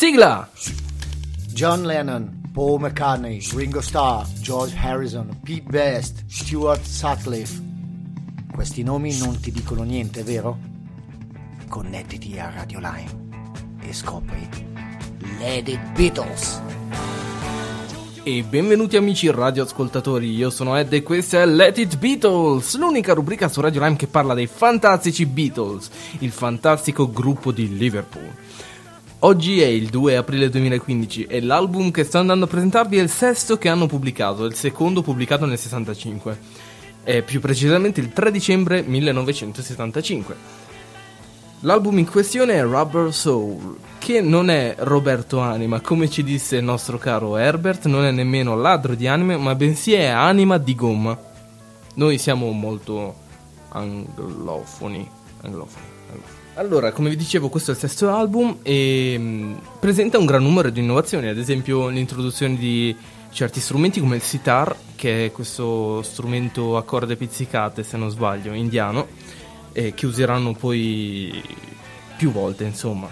Sigla! John Lennon, Paul McCartney, Ringo Starr, George Harrison, Pete Best, Stuart Sutcliffe. Questi nomi non ti dicono niente, vero? Connettiti a Radio Line e scopri Lady Beatles. E benvenuti amici radioascoltatori, io sono Ed e questa è Let It Beatles, l'unica rubrica su Radio Lime che parla dei fantastici Beatles, il fantastico gruppo di Liverpool. Oggi è il 2 aprile 2015 e l'album che sto andando a presentarvi è il sesto che hanno pubblicato, il secondo pubblicato nel 65, e più precisamente il 3 dicembre 1975. L'album in questione è Rubber Soul, che non è Roberto Anima, come ci disse il nostro caro Herbert, non è nemmeno ladro di anime, ma bensì è anima di gomma. Noi siamo molto anglofoni. anglofoni. Allora, come vi dicevo, questo è il sesto album e mh, presenta un gran numero di innovazioni, ad esempio l'introduzione di certi strumenti come il sitar, che è questo strumento a corde pizzicate, se non sbaglio, indiano eh, che useranno poi più volte, insomma.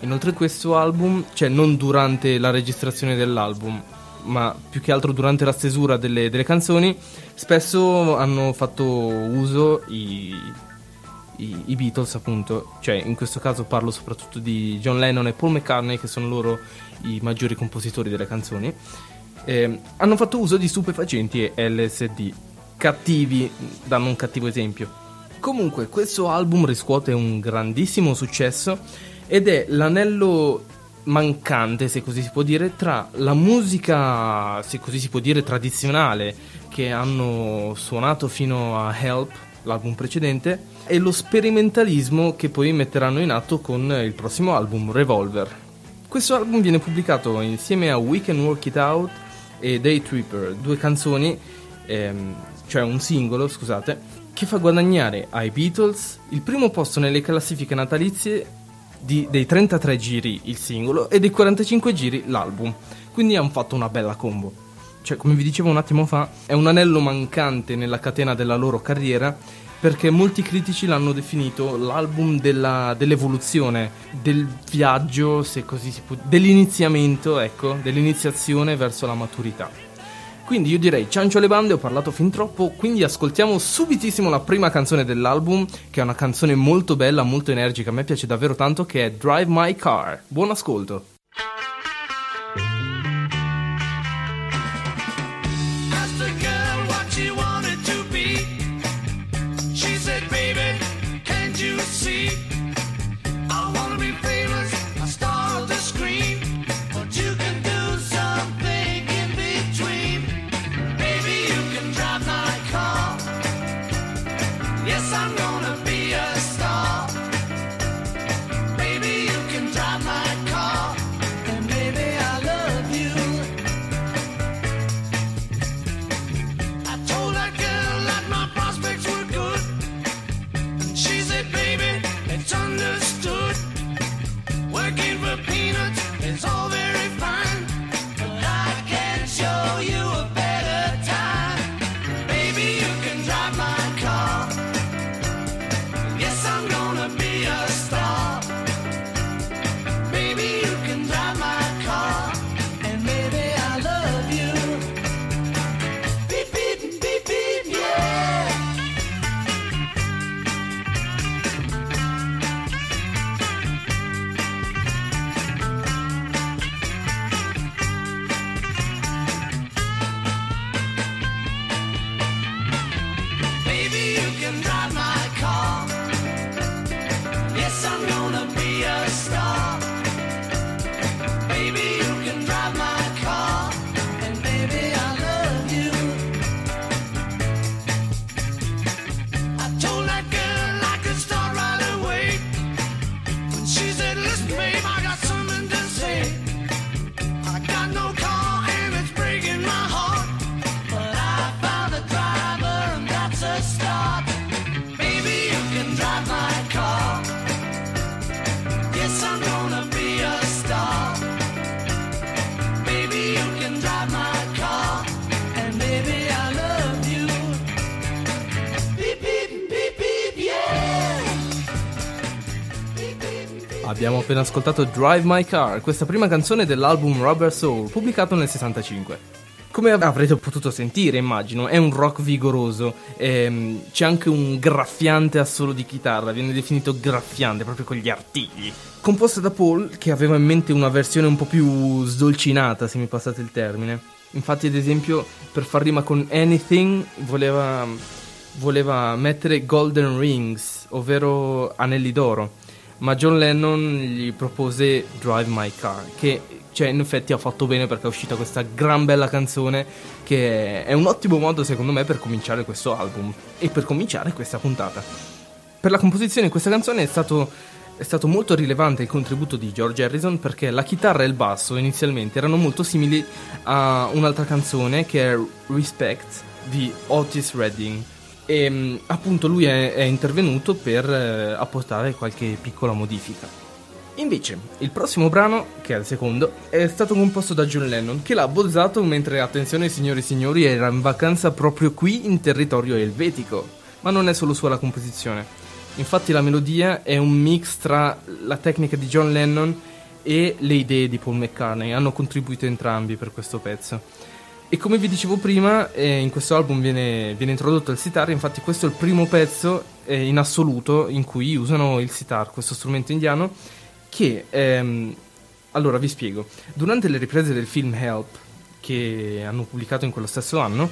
Inoltre questo album, cioè non durante la registrazione dell'album, ma più che altro durante la stesura delle, delle canzoni, spesso hanno fatto uso i, i, i, Beatles, appunto, cioè in questo caso parlo soprattutto di John Lennon e Paul McCartney, che sono loro i maggiori compositori delle canzoni, eh, hanno fatto uso di stupefacenti e LSD, cattivi, danno un cattivo esempio. Comunque, questo album riscuote un grandissimo successo ed è l'anello mancante, se così si può dire, tra la musica, se così si può dire, tradizionale che hanno suonato fino a Help, l'album precedente, e lo sperimentalismo che poi metteranno in atto con il prossimo album, Revolver. Questo album viene pubblicato insieme a We Can Work It Out e Day Tripper, due canzoni, ehm, cioè un singolo, scusate, che fa guadagnare ai Beatles il primo posto nelle classifiche natalizie di, dei 33 giri il singolo e dei 45 giri l'album. Quindi hanno fatto una bella combo. Cioè, come vi dicevo un attimo fa, è un anello mancante nella catena della loro carriera perché molti critici l'hanno definito l'album della, dell'evoluzione, del viaggio, se così si può, dell'iniziamento, ecco, dell'iniziazione verso la maturità. Quindi io direi ciancio alle bande, ho parlato fin troppo, quindi ascoltiamo subitissimo la prima canzone dell'album, che è una canzone molto bella, molto energica, a me piace davvero tanto, che è Drive My Car. Buon ascolto. Abbiamo appena ascoltato Drive My Car, questa prima canzone dell'album Rubber Soul, pubblicato nel 65. Come avrete potuto sentire, immagino, è un rock vigoroso, ehm, c'è anche un graffiante assolo di chitarra, viene definito graffiante proprio con gli artigli. Composta da Paul, che aveva in mente una versione un po' più sdolcinata, se mi passate il termine. Infatti, ad esempio, per far rima con Anything, voleva, voleva mettere Golden Rings, ovvero anelli d'oro ma John Lennon gli propose Drive My Car, che cioè, in effetti ha fatto bene perché è uscita questa gran bella canzone che è un ottimo modo secondo me per cominciare questo album e per cominciare questa puntata. Per la composizione di questa canzone è stato, è stato molto rilevante il contributo di George Harrison perché la chitarra e il basso inizialmente erano molto simili a un'altra canzone che è Respect di Otis Redding e mm, appunto lui è, è intervenuto per eh, apportare qualche piccola modifica. Invece, il prossimo brano, che è il secondo, è stato composto da John Lennon, che l'ha abbozzato mentre, attenzione signori e signori, era in vacanza proprio qui in territorio elvetico. Ma non è solo sua la composizione. Infatti la melodia è un mix tra la tecnica di John Lennon e le idee di Paul McCartney, hanno contribuito entrambi per questo pezzo. E come vi dicevo prima, eh, in questo album viene, viene, introdotto il sitar, infatti questo è il primo pezzo eh, in assoluto in cui usano il sitar, questo strumento indiano, che, ehm, allora vi spiego, durante le riprese del film Help, che hanno pubblicato in quello stesso anno,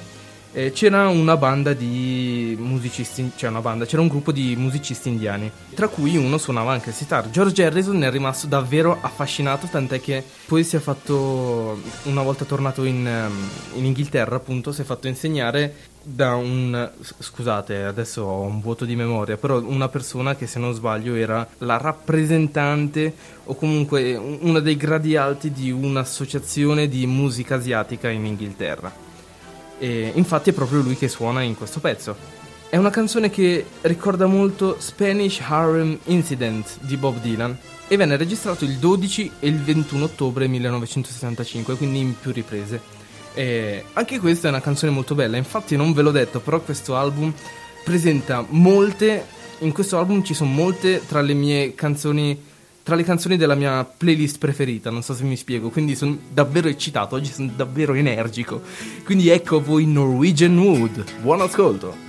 eh, c'era una banda di musicisti, cioè una banda, c'era un gruppo di musicisti indiani, tra cui uno suonava anche il sitar. George Harrison è rimasto davvero affascinato, tant'è che poi si è fatto, una volta tornato in, ehm, in Inghilterra, appunto, si è fatto insegnare da un scusate adesso ho un vuoto di memoria però una persona che se non sbaglio era la rappresentante o comunque uno dei gradi alti di un'associazione di musica asiatica in Inghilterra e infatti è proprio lui che suona in questo pezzo. È una canzone che ricorda molto Spanish Harlem Incident di Bob Dylan e venne registrato il 12 e il 21 ottobre 1965, quindi in più riprese. E anche questa è una canzone molto bella, infatti non ve l'ho detto, però questo album presenta molte, in questo album ci sono molte tra le mie canzoni tra le canzoni della mia playlist preferita, non so se mi spiego, quindi sono davvero eccitato, oggi sono davvero energico. Quindi ecco a voi Norwegian Wood. Buon ascolto!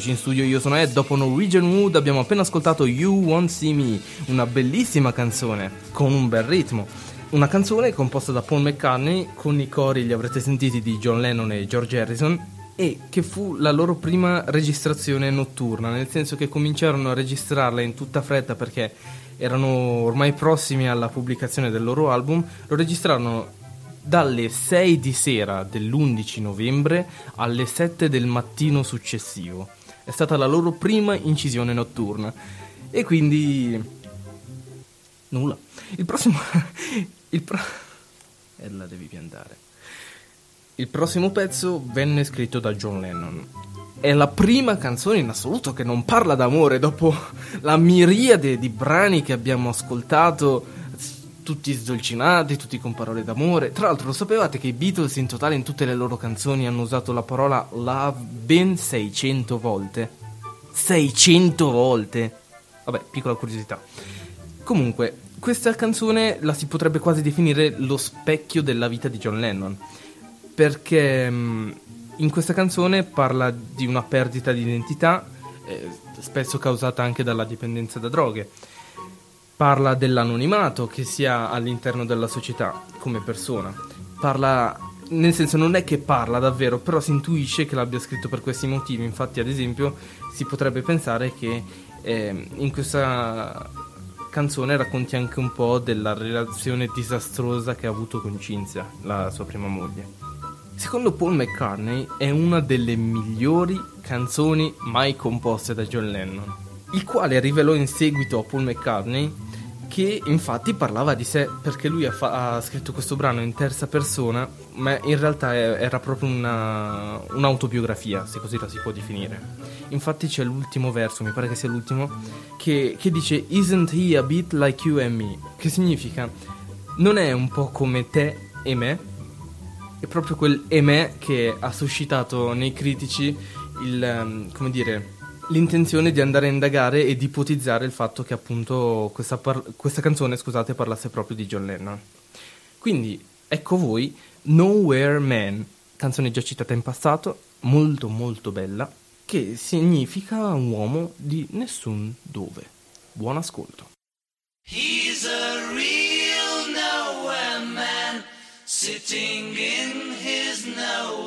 E rieccoci in studio, io sono Ed, dopo Norwegian Wood abbiamo appena ascoltato You Won't See Me, una bellissima canzone, con un bel ritmo. Una canzone composta da Paul McCartney, con i cori li avrete sentiti di John Lennon e George Harrison, e che fu la loro prima registrazione notturna, nel senso che cominciarono a registrarla in tutta fretta perché erano ormai prossimi alla pubblicazione del loro album, lo registrarono dalle 6 di sera dell'11 novembre alle 7 del mattino successivo. È stata la loro prima incisione notturna. E quindi... Nulla. Il prossimo... Il pro... E la devi piantare. Il prossimo pezzo venne scritto da John Lennon. È la prima canzone in assoluto che non parla d'amore dopo la miriade di brani che abbiamo ascoltato tutti sdolcinati, tutti con parole d'amore. Tra l'altro, lo sapevate che i Beatles in totale in tutte le loro canzoni hanno usato la parola love ben 600 volte? 600 volte! Vabbè, piccola curiosità. Comunque, questa canzone la si potrebbe quasi definire lo specchio della vita di John Lennon, perché mm, in questa canzone parla di una perdita di identità, eh, spesso causata anche dalla dipendenza da droghe parla dell'anonimato che si ha all'interno della società come persona. Parla, nel senso non è che parla davvero, però si intuisce che l'abbia scritto per questi motivi. Infatti, ad esempio, si potrebbe pensare che eh, in questa canzone racconti anche un po' della relazione disastrosa che ha avuto con Cinzia, la sua prima moglie. Secondo Paul McCartney è una delle migliori canzoni mai composte da John Lennon, il quale rivelò in seguito a Paul McCartney che infatti parlava di sé perché lui ha, fa- ha, scritto questo brano in terza persona, ma in realtà è- era proprio una, un'autobiografia, se così la si può definire. Infatti c'è l'ultimo verso, mi pare che sia l'ultimo, che, che dice Isn't he a bit like you and me? Che significa non è un po' come te e me? È proprio quel e me che ha suscitato nei critici il, come dire, l'intenzione di andare a indagare ed ipotizzare il fatto che appunto questa, par- questa canzone scusate, parlasse proprio di John Lennon. Quindi ecco voi Nowhere Man, canzone già citata in passato, molto molto bella, che significa un uomo di nessun dove. Buon ascolto. He's a real nowhere man, sitting in his nowhere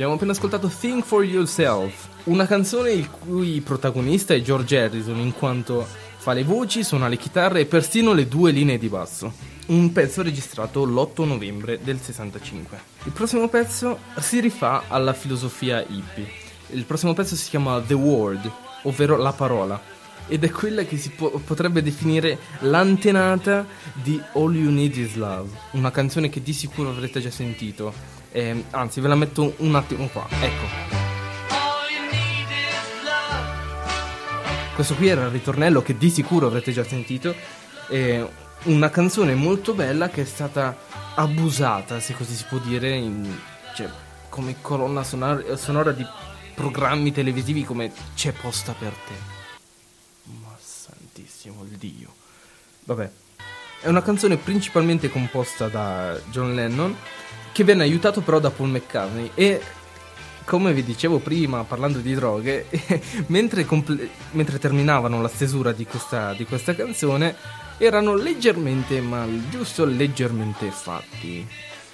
Abbiamo appena ascoltato Think for Yourself, una canzone il cui protagonista è George Harrison in quanto fa le voci, suona le chitarre e persino le due linee di basso. Un pezzo registrato l'8 novembre del 65. Il prossimo pezzo si rifà alla filosofia hippie. Il prossimo pezzo si chiama The Word, ovvero la parola, ed è quella che si po- potrebbe definire l'antenata di All You Need Is Love, una canzone che di sicuro avrete già sentito. Eh, anzi, ve la metto un attimo qua. Ecco, questo qui era il ritornello che di sicuro avrete già sentito. È una canzone molto bella che è stata abusata, se così si può dire, in- cioè, come colonna sonora, sonora di programmi televisivi come C'è posta per te. Ma santissimo il Dio. Vabbè, è una canzone principalmente composta da John Lennon che venne aiutato però da Paul McCartney e come vi dicevo prima parlando di droghe, mentre, comple- mentre terminavano la stesura di questa, di questa canzone erano leggermente, ma giusto leggermente fatti,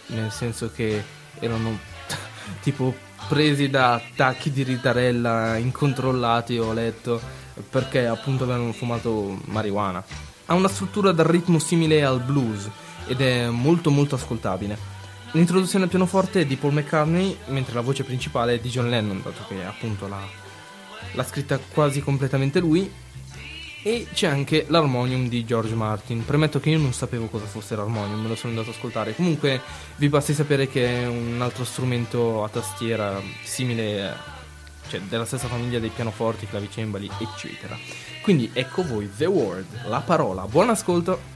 nel senso che erano tipo presi da attacchi di ritarella incontrollati ho letto perché appunto avevano fumato marijuana. Ha una struttura dal ritmo simile al blues ed è molto molto ascoltabile. L'introduzione al pianoforte è di Paul McCartney, mentre la voce principale è di John Lennon, dato che appunto l'ha, l'ha scritta quasi completamente lui. E c'è anche l'armonium di George Martin. Premetto che io non sapevo cosa fosse l'armonium, me lo sono andato ad ascoltare. Comunque vi basti sapere che è un altro strumento a tastiera simile, cioè della stessa famiglia dei pianoforti, clavicembali, eccetera. Quindi ecco voi The Word, la parola. Buon ascolto!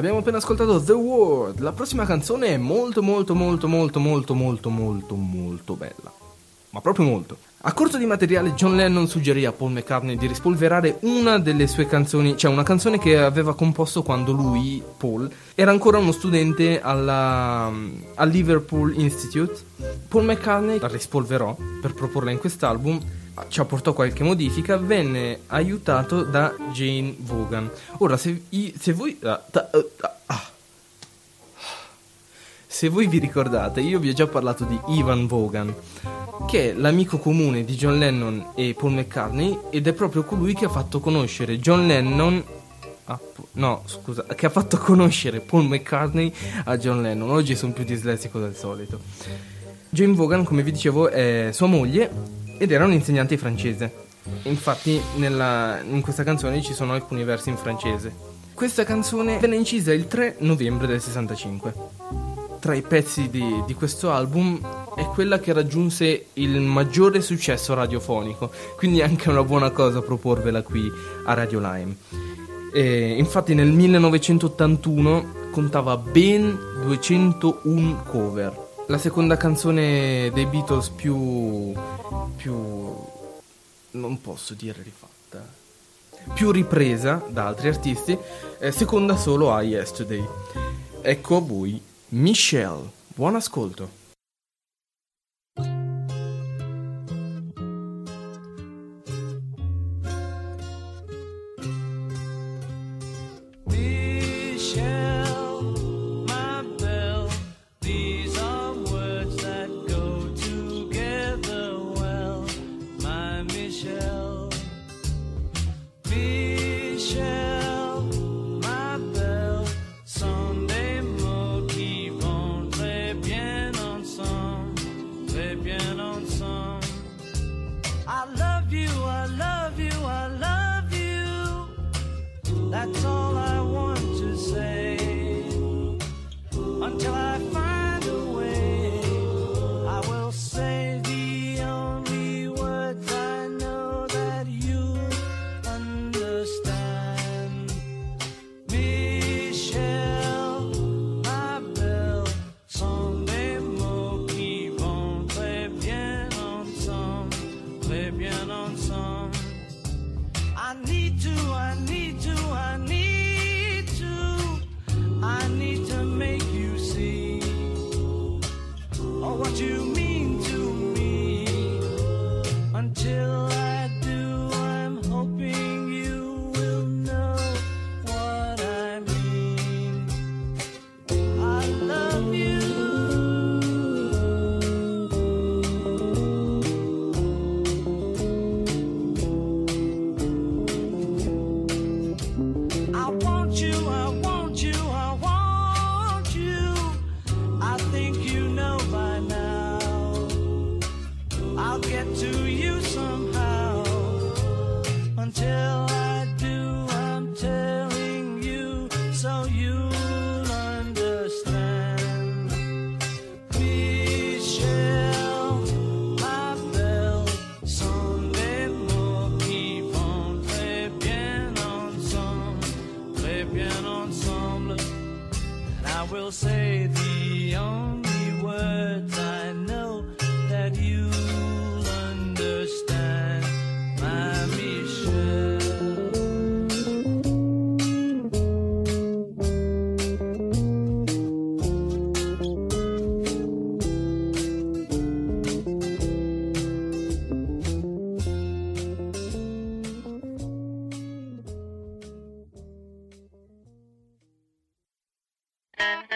Abbiamo appena ascoltato The World. La prossima canzone è molto molto molto molto molto molto molto molto bella. Ma proprio molto. A corto di materiale John Lennon suggerì a Paul McCartney di rispolverare una delle sue canzoni, cioè una canzone che aveva composto quando lui, Paul, era ancora uno studente alla, al Liverpool Institute. Paul McCartney la rispolverò per proporla in quest'album ci apportò qualche modifica, venne aiutato da Jane Vaughan. Ora, se, se voi... ah, ta- ah. Se voi vi ricordate, io vi ho già parlato di Ivan Vaughan, che è l'amico comune di John Lennon e Paul McCartney, ed è proprio colui che ha fatto conoscere John Lennon... ah, no, scusa, che ha fatto conoscere Paul McCartney a John Lennon. Oggi sono più dislessico del solito. Jane Vaughan, come vi dicevo, è sua moglie ed era un'insegnante di francese. Infatti, nella- in questa canzone ci sono alcuni versi in francese. Questa canzone venne incisa il 3 novembre del 65. Tra i pezzi di, di questo album è quella che raggiunse il maggiore successo radiofonico, quindi è anche una buona cosa proporvela qui a Radio Lime. E infatti nel 1981 contava ben 201 cover. La seconda canzone dei Beatles più... più... non posso dire rifatta. Più ripresa da altri artisti, eh, seconda solo a Yesterday. Ecco a voi Michelle. Buon ascolto.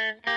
Mm-hmm.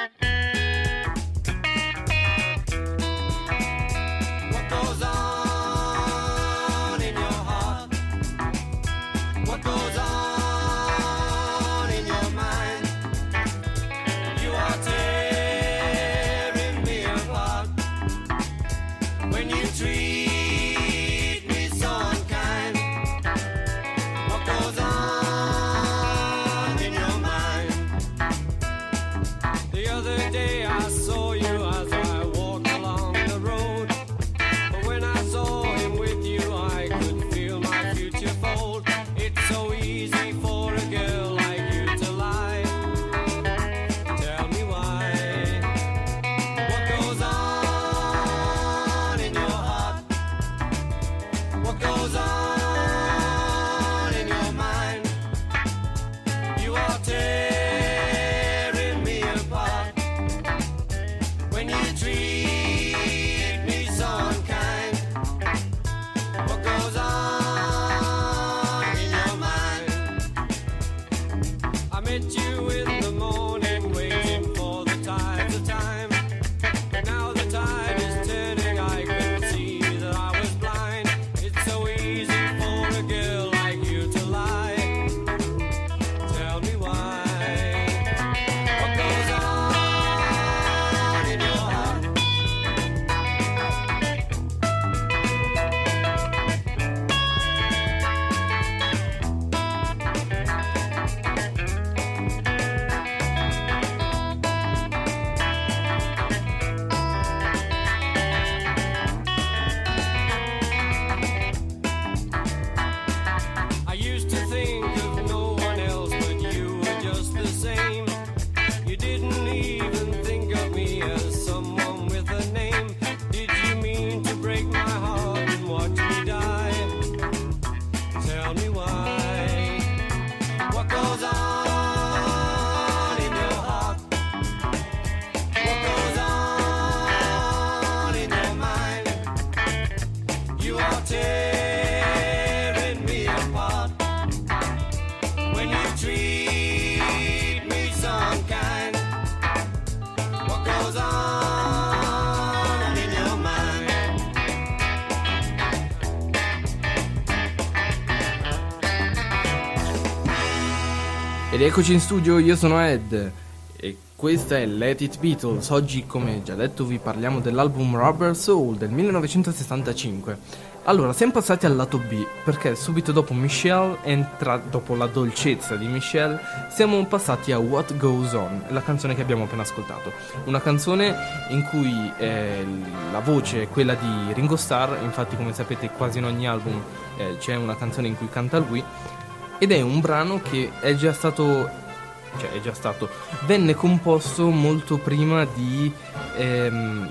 Eccoci in studio, io sono Ed e questa è Let It Beatles. Oggi, come già detto, vi parliamo dell'album Rubber Soul del 1965. Allora, siamo passati al lato B perché subito dopo Michelle, entra, dopo la dolcezza di Michelle, siamo passati a What Goes On, la canzone che abbiamo appena ascoltato. Una canzone in cui eh, la voce è quella di Ringo Starr, infatti, come sapete, quasi in ogni album eh, c'è una canzone in cui canta lui. Ed è un brano che è già stato. cioè è già stato. venne composto molto prima di. ehm,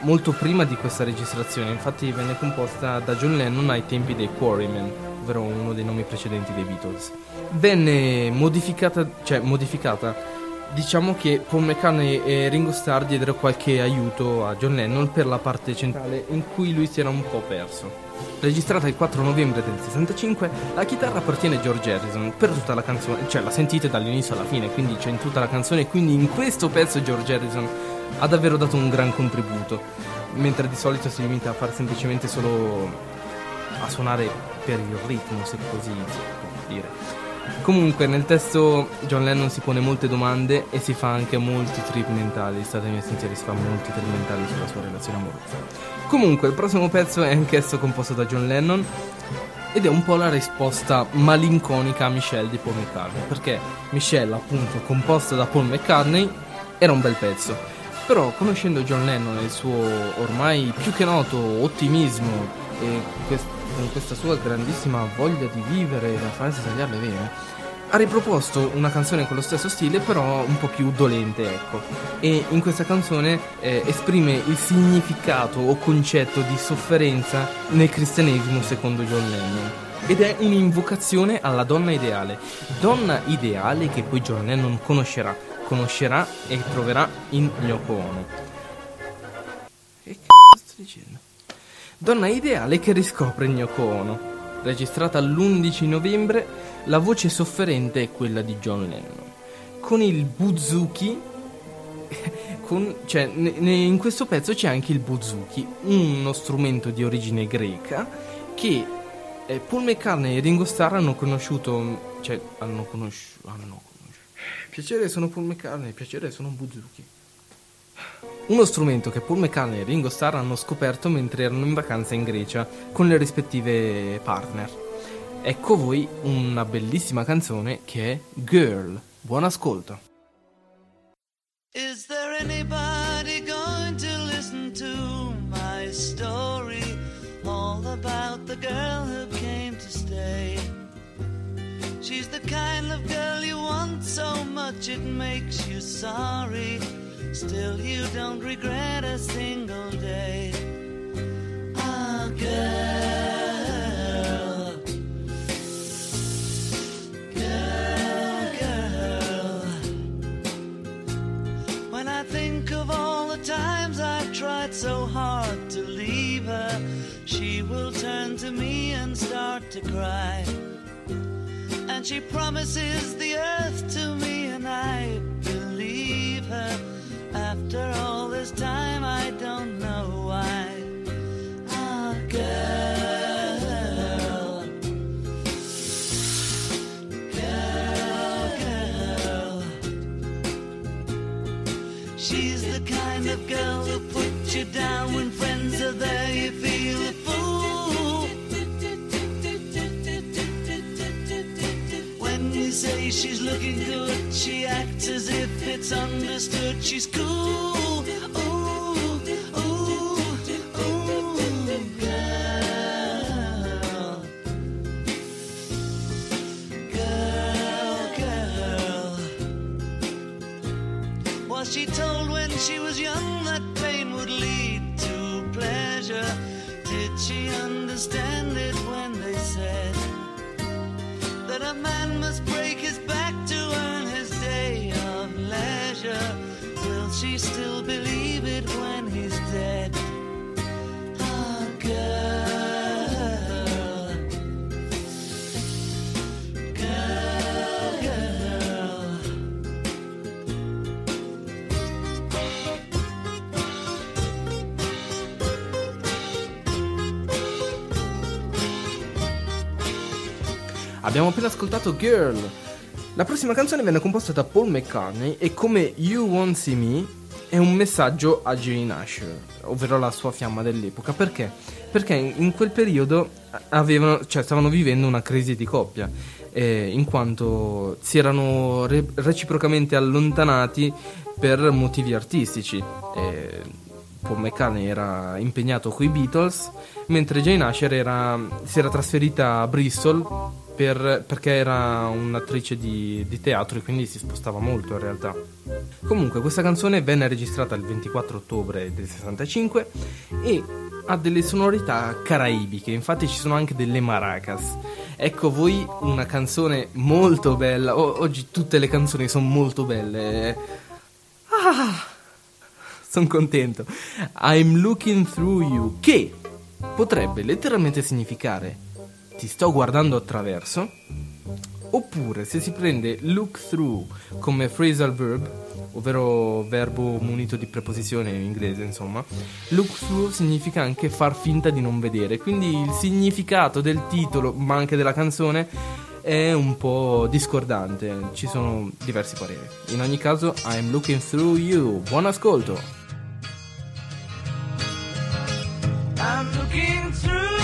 molto prima di questa registrazione. Infatti venne composta da John Lennon ai tempi dei Quarrymen, ovvero uno dei nomi precedenti dei Beatles. Venne modificata. cioè modificata. Diciamo che Paul McCartney e Ringo Starr diedero qualche aiuto a John Lennon per la parte centrale in cui lui si era un po' perso. Registrata il 4 novembre del 65, la chitarra appartiene a George Harrison per tutta la canzone, cioè la sentite dall'inizio alla fine, quindi c'è in tutta la canzone, quindi in questo pezzo George Harrison ha davvero dato un gran contributo, mentre di solito si limita a fare semplicemente solo a suonare per il ritmo, se così si può dire. Comunque nel testo John Lennon si pone molte domande e si fa anche molti trip mentali, statemi sinceri, si fa molti trip mentali sulla sua relazione amorosa. Comunque il prossimo pezzo è anch'esso composto da John Lennon ed è un po' la risposta malinconica a Michelle di Paul McCartney, perché Michelle appunto composta da Paul McCartney era un bel pezzo, però conoscendo John Lennon e il suo ormai più che noto ottimismo e quest- con questa sua grandissima voglia di vivere e da farsi tagliare le vene, ha riproposto una canzone con lo stesso stile, però un po' più dolente, ecco. E in questa canzone eh, esprime il significato o concetto di sofferenza nel cristianesimo secondo John Lennon. Ed è un'invocazione alla donna ideale. Donna ideale che poi John Lennon conoscerà, conoscerà e troverà in Yoko Ono. Che cazzo sto dicendo? Donna ideale che riscopre Yoko Ono. Registrata l'11 novembre, la voce sofferente è quella di John Lennon. Con il buzuki, con- cioè, ne- ne- in questo pezzo c'è anche il buzuki, uno strumento di origine greca che eh, Paul McCartney e Ringo Starr hanno conosciuto, cioè hanno conosciuto, hanno conosciuto. Piacere sono Paul McCartney, piacere sono buzuki. Uno strumento che Paul McCartney e Ringo Starr hanno scoperto mentre erano in vacanza in Grecia con le rispettive partner. Ecco voi una bellissima canzone che è Girl. Buon ascolto. Is there anybody going to listen to my story? All about the girl who came to stay. She's the kind of girl you want so much it makes you sorry. Still, you don't regret a single day. Ah, girl. Girl, girl. When I think of all the times I've tried so hard to leave her, she will turn to me and start to cry. And she promises the earth to me, and I believe her. After all this time, I don't say she's looking good, she acts as if it's understood. She's cool. Ooh, ooh, ooh, girl. Girl, girl. Was she told when she was young that pain would lead to pleasure? Did she understand man must break his back to earn his day of leisure? Will she still believe Abbiamo appena ascoltato Girl. La prossima canzone venne composta da Paul McCartney e come You Won't See Me è un messaggio a Jane Asher, ovvero la sua fiamma dell'epoca. Perché? Perché in quel periodo avevano, cioè, stavano vivendo una crisi di coppia, eh, in quanto si erano re- reciprocamente allontanati per motivi artistici. Eh, Paul McCartney era impegnato coi Beatles, mentre Jane Asher era- si era trasferita a Bristol per- perché era un'attrice di, di teatro e quindi si spostava molto in realtà. Comunque questa canzone venne registrata il 24 ottobre del 65 e ha delle sonorità caraibiche, infatti ci sono anche delle maracas. Ecco voi una canzone molto bella, O- oggi tutte le canzoni sono molto belle. Ah! sono contento. I'm looking through you, che potrebbe letteralmente significare ti sto guardando attraverso, oppure se si prende look through come phrasal verb, ovvero verbo munito di preposizione in inglese, insomma, look through significa anche far finta di non vedere, quindi il significato del titolo, ma anche della canzone, è un po' discordante, ci sono diversi pareri. In ogni caso, I'm looking through you. Buon ascolto! I'm looking through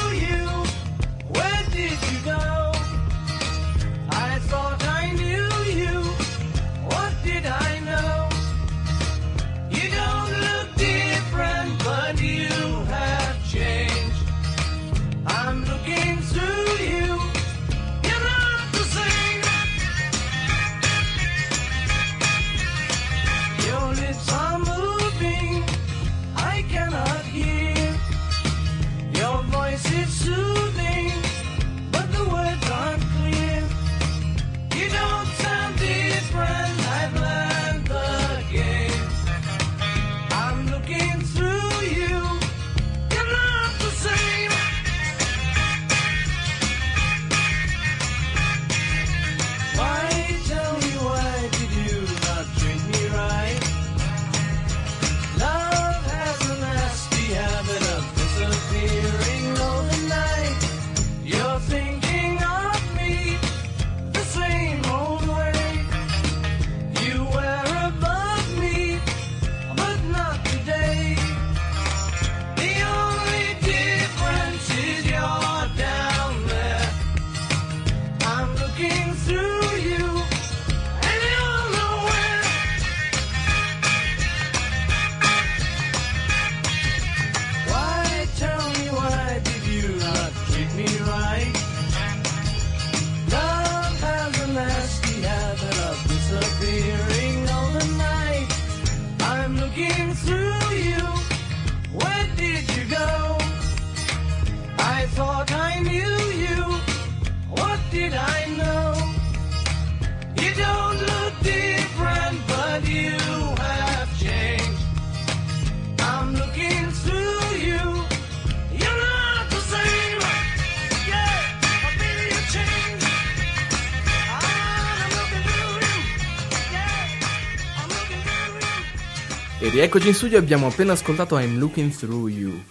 rieccoci in studio, abbiamo appena ascoltato I'm Looking Through You.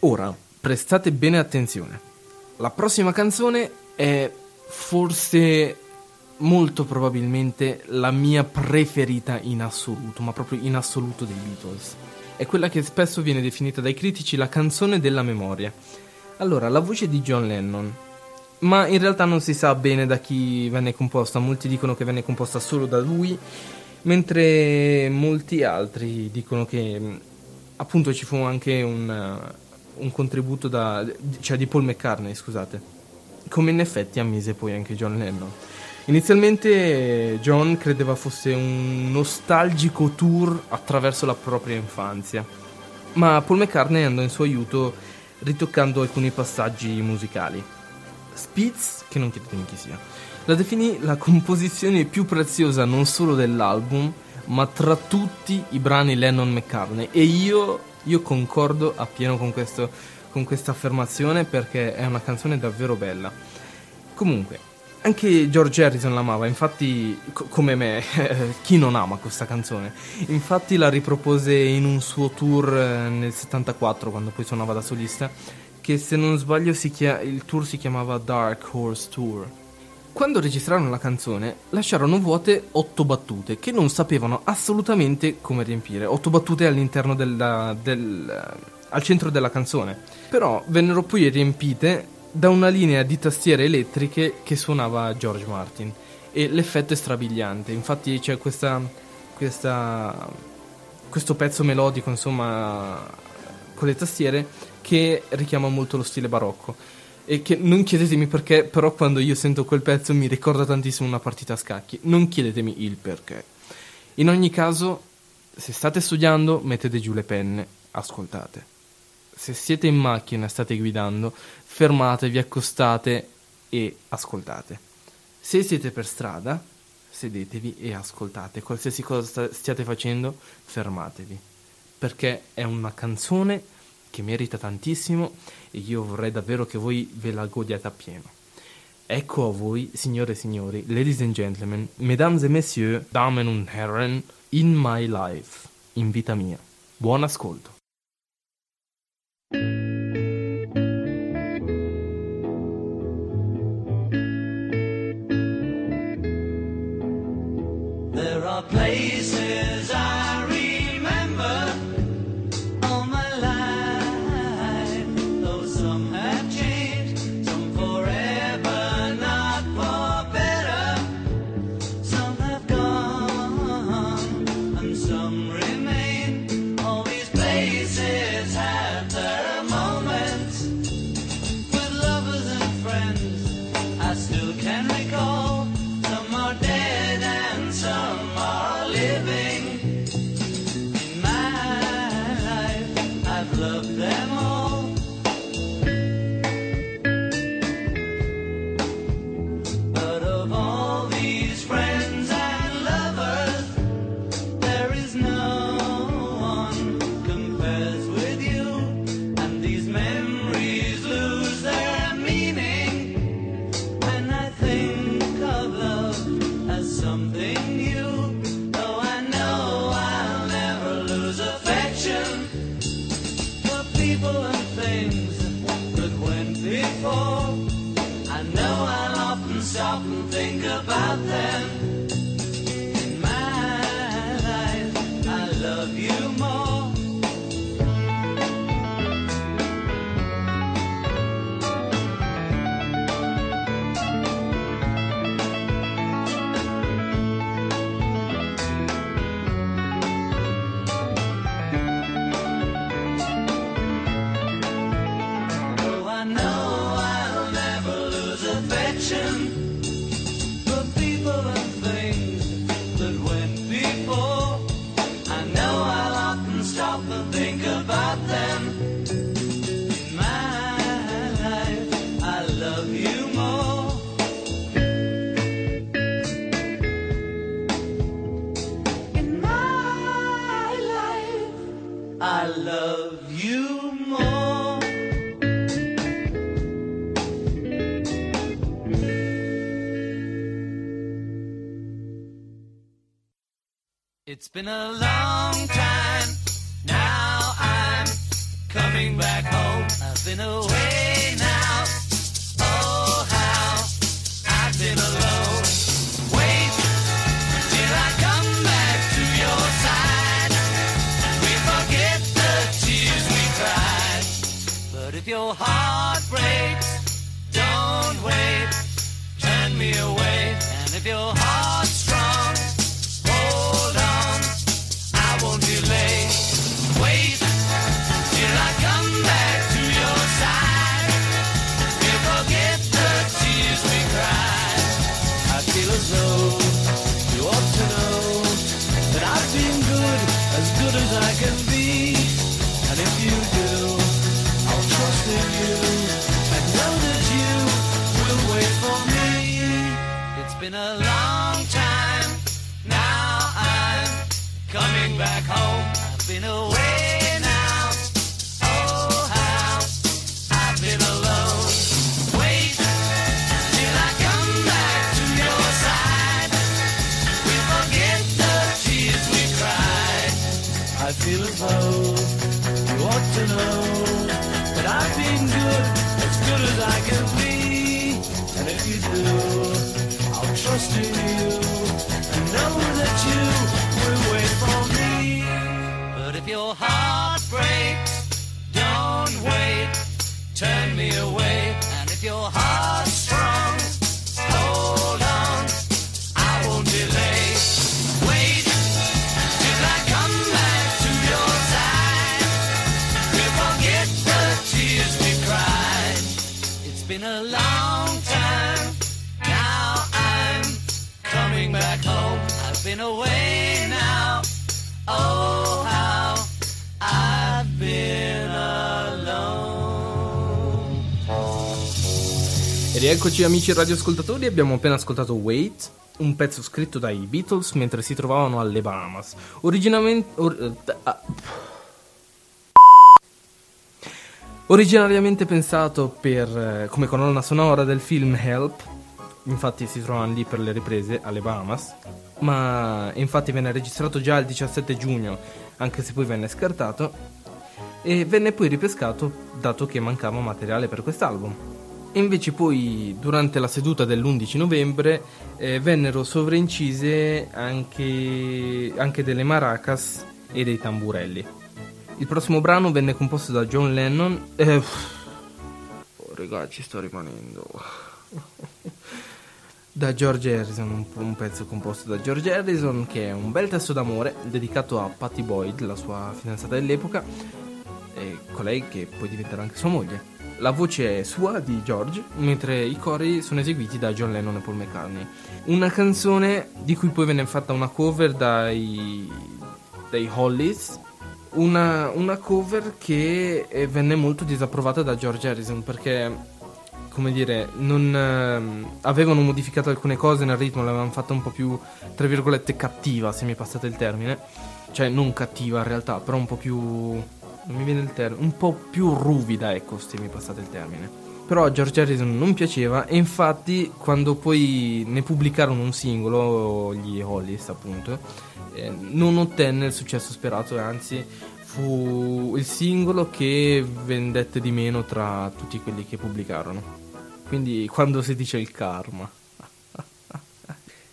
Ora, prestate bene attenzione. La prossima canzone è forse molto probabilmente la mia preferita in assoluto, ma proprio in assoluto dei Beatles. È quella che spesso viene definita dai critici la canzone della memoria. Allora, la voce di John Lennon, ma in realtà non si sa bene da chi venne composta, molti dicono che venne composta solo da lui, mentre molti altri dicono che mh, appunto ci fu anche un, uh, un contributo da, cioè di Paul McCartney, scusate, come in effetti ammise poi anche John Lennon. Inizialmente John credeva fosse un nostalgico tour attraverso la propria infanzia, ma Paul McCartney andò in suo aiuto ritoccando alcuni passaggi musicali. Spitz, che non chiedetemi chi sia, la definì la composizione più preziosa non solo dell'album, ma tra tutti i brani Lennon-McCartney. E io, io concordo appieno con, questo, con questa affermazione perché è una canzone davvero bella. Comunque, anche George Harrison l'amava, infatti, co- come me, chi non ama questa canzone? Infatti la ripropose in un suo tour eh, nel 74, quando poi suonava da solista, che se non sbaglio chia- il tour si chiamava Dark Horse Tour. Quando registrarono la canzone, lasciarono vuote otto battute che non sapevano assolutamente come riempire. Otto battute all'interno della, del, al centro della canzone. Però vennero poi riempite da una linea di tastiere elettriche che suonava George Martin. E l'effetto è strabiliante. Infatti c'è questa, questa, questo pezzo melodico, insomma, con le tastiere che richiama molto lo stile barocco. E che non chiedetemi perché, però quando io sento quel pezzo mi ricorda tantissimo una partita a scacchi. Non chiedetemi il perché. In ogni caso, se state studiando, mettete giù le penne, ascoltate. Se siete in macchina e state guidando, fermatevi, accostate e ascoltate. Se siete per strada, sedetevi e ascoltate. Qualsiasi cosa stiate facendo, fermatevi. Perché è una canzone che merita tantissimo e io vorrei davvero che voi ve la godiate appieno. Ecco a voi, signore e signori, ladies and gentlemen, mesdames et messieurs, damen und herren, in my life, in vita mia. Buon ascolto. Been a long time. Now I'm coming back home. I've been away now. Oh, how I've been alone. Wait till I come back to your side. We forget the tears we cried. But if your heart breaks, don't wait. Turn me away. And if your heart's been a long time. Now I'm coming back home. I've been away now. Oh, how I've been alone. Wait till I come back to your side. We forget the tears we cried. I feel as though you ought to know that I've been good, as good as I can Turn me away. And if your heart's strong, away. Oh, been. E rieccoci amici radioascoltatori, abbiamo appena ascoltato Wait, un pezzo scritto dai Beatles mentre si trovavano alle Bahamas. Originalmente... or- eh, ah. Originariamente pensato per, eh, come colonna sonora del film Help, infatti si trovano lì per le riprese alle Bahamas, ma infatti venne registrato già il 17 giugno, anche se poi venne scartato, e venne poi ripescato dato che mancava materiale per quest'album. E invece poi durante la seduta dell'11 novembre eh, vennero sovraincise anche, anche delle maracas e dei tamburelli. Il prossimo brano venne composto da John Lennon. Eh, oh, raga, ci sto rimanendo. Da George Harrison, un, pezzo composto da George Harrison, che è un bel testo d'amore dedicato a Patty Boyd, la sua fidanzata dell'epoca, e colei che poi diventerà anche sua moglie. La voce è sua di George, mentre i cori sono eseguiti da John Lennon e Paul McCartney. Una canzone di cui poi venne fatta una cover dai, dai Hollies, una, una cover che eh, venne molto disapprovata da George Harrison perché, come dire, non ehm, avevano modificato alcune cose nel ritmo, l'avevano fatta un po' più, tra virgolette, cattiva, se mi passate il termine. Cioè, non cattiva in realtà, però un po' più non mi viene il termine, un po' più ruvida, ecco, se mi passate il termine. Però a George Harrison non piaceva e infatti quando poi ne pubblicarono un singolo, gli Hollies appunto, eh, non ottenne il successo sperato e anzi fu il singolo che vendette di meno tra tutti quelli che pubblicarono. Quindi quando si dice il karma.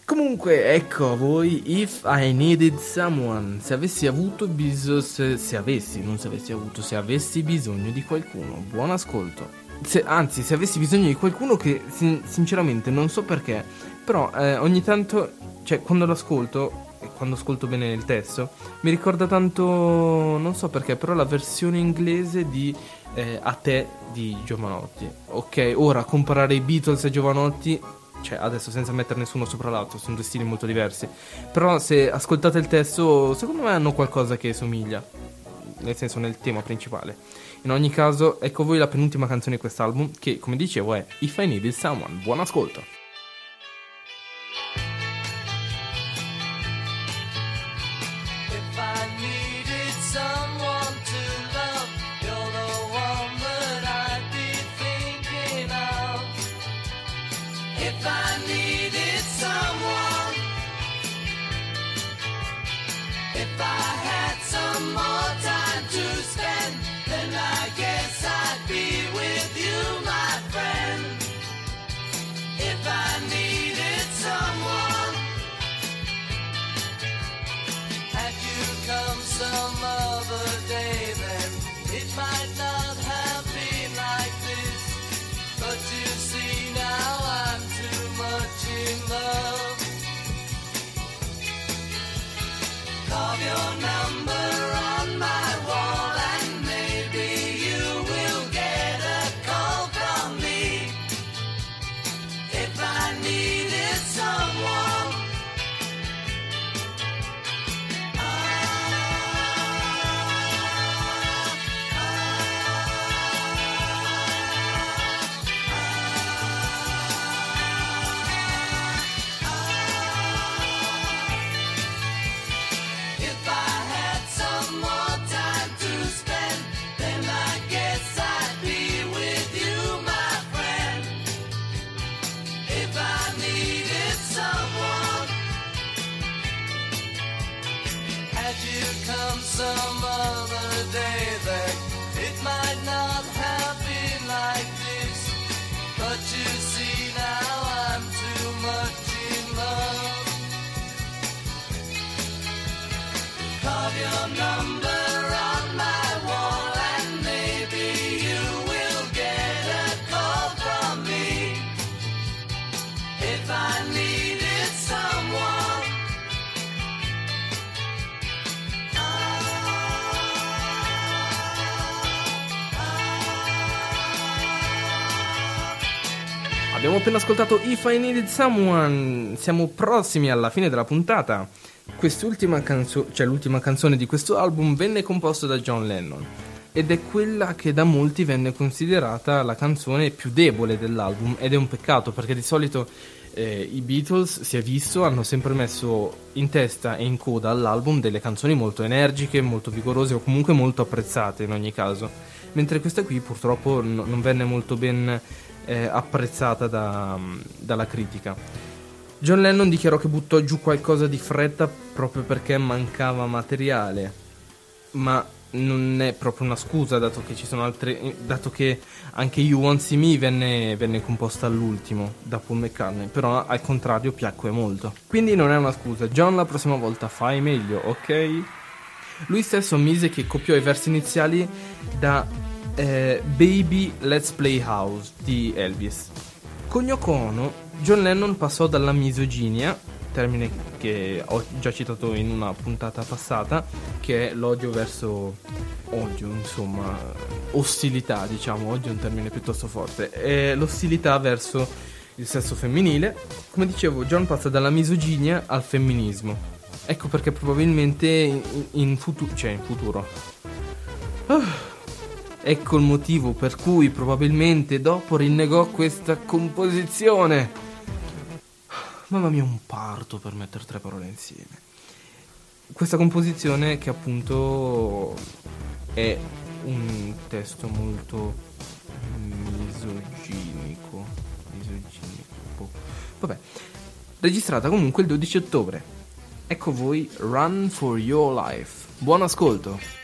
Comunque, ecco a voi If I Needed Someone. Se avessi avuto bisogno. Se, se avessi, non se avessi avuto, se avessi bisogno di qualcuno. Buon ascolto. Se- anzi, se avessi bisogno di qualcuno che sin- sinceramente non so perché. Però eh, ogni tanto, cioè quando l'ascolto, quando ascolto bene il testo, mi ricorda tanto. Non so perché, però la versione inglese di eh, A te di Giovanotti. Ok, ora comparare i Beatles e Giovanotti cioè adesso senza mettere nessuno sopra l'altro, sono due stili molto diversi. Però se ascoltate il testo, secondo me hanno qualcosa che somiglia, nel senso nel tema principale. In ogni caso, ecco voi la penultima canzone di quest'album, che come dicevo è If I Needed Someone. Buon ascolto! Appena ascoltato If I Needed Someone. Siamo prossimi alla fine della puntata. Quest'ultima canzone, cioè l'ultima canzone di questo album, venne composta da John Lennon. Ed è quella che da molti venne considerata la canzone più debole dell'album. Ed è un peccato perché di solito eh, i Beatles, si è visto, hanno sempre messo in testa e in coda all'album delle canzoni molto energiche, molto vigorose o comunque molto apprezzate in ogni caso. Mentre questa qui purtroppo n- non venne molto ben eh, apprezzata da- dalla critica. John Lennon dichiarò che buttò giù qualcosa di fretta proprio perché mancava materiale, ma non è proprio una scusa dato che altre dato che anche You Want See Me venne, venne composta all'ultimo da Paul McCartney, però al contrario piacque molto. Quindi non è una scusa, John la prossima volta fai meglio, ok? Lui stesso ammise che copiò i versi iniziali da eh, Baby Let's Play House di Elvis. Con Yoko Ono, John Lennon passò dalla misoginia, termine che ho già citato in una puntata passata, che è l'odio verso odio, insomma, ostilità, diciamo, odio è un termine piuttosto forte, è l'ostilità verso il sesso femminile. Come dicevo, John passa dalla misoginia al femminismo. Ecco perché probabilmente in, in futuro, cioè in futuro. Ah. Ecco il motivo per cui probabilmente dopo rinnegò questa composizione. Mamma mia, un parto per mettere tre parole insieme. Questa composizione che appunto è un testo molto misoginico. Misoginico. Vabbè. Registrata comunque il 12 ottobre. Ecco voi Run for Your Life. Buon ascolto.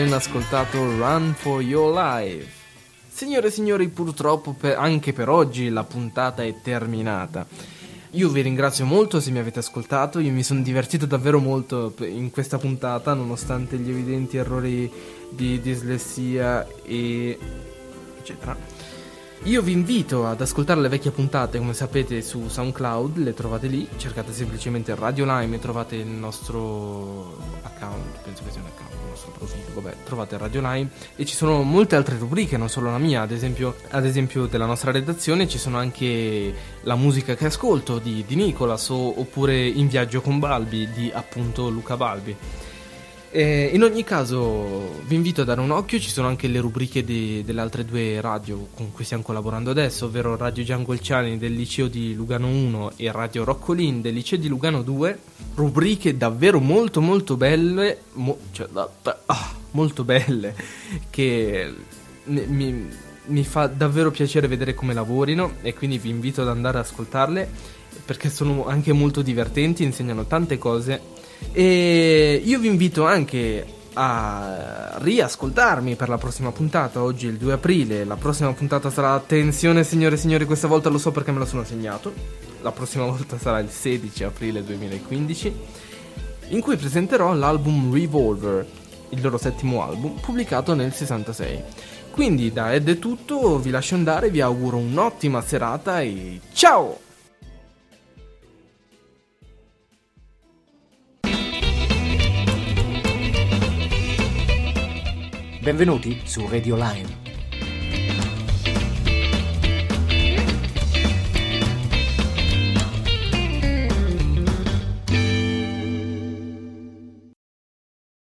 Appena ascoltato Run for Your Life. Signore e signori, purtroppo per- anche per oggi la puntata è terminata. Io vi ringrazio molto se mi avete ascoltato, io mi sono divertito davvero molto in questa puntata nonostante gli evidenti errori di dislessia e eccetera. Io vi invito ad ascoltare le vecchie puntate, come sapete, su SoundCloud, le trovate lì, cercate semplicemente Radio Lime e trovate il nostro account, penso che sia un account, il nostro profilo, vabbè, trovate Radio Lime e ci sono molte altre rubriche, non solo la mia, ad esempio, ad esempio della nostra redazione ci sono anche la musica che ascolto di, di Nicolas o- oppure In viaggio con Balbi di appunto Luca Balbi. Eh, in ogni caso vi invito a dare un occhio, ci sono anche le rubriche di- delle altre due radio con cui stiamo collaborando adesso, ovvero Radio Giangolciani del liceo di Lugano 1 e Radio Roccolin del liceo di Lugano 2, rubriche davvero molto molto belle, mo- cioè, ah, molto belle, che mi, mi- mi fa davvero piacere vedere come lavorino e quindi vi invito ad andare ad ascoltarle perché sono anche molto divertenti, insegnano tante cose e io vi invito anche a riascoltarmi per la prossima puntata. Oggi è il 2 aprile. La prossima puntata sarà attenzione, signore e signori. Questa volta lo so perché me la sono segnato. La prossima volta sarà il 16 aprile 2015. In cui presenterò l'album Revolver, il loro settimo album, pubblicato nel 66. Quindi da Ed è tutto, vi lascio andare, vi auguro un'ottima serata e ciao! Benvenuti su Radio Lime.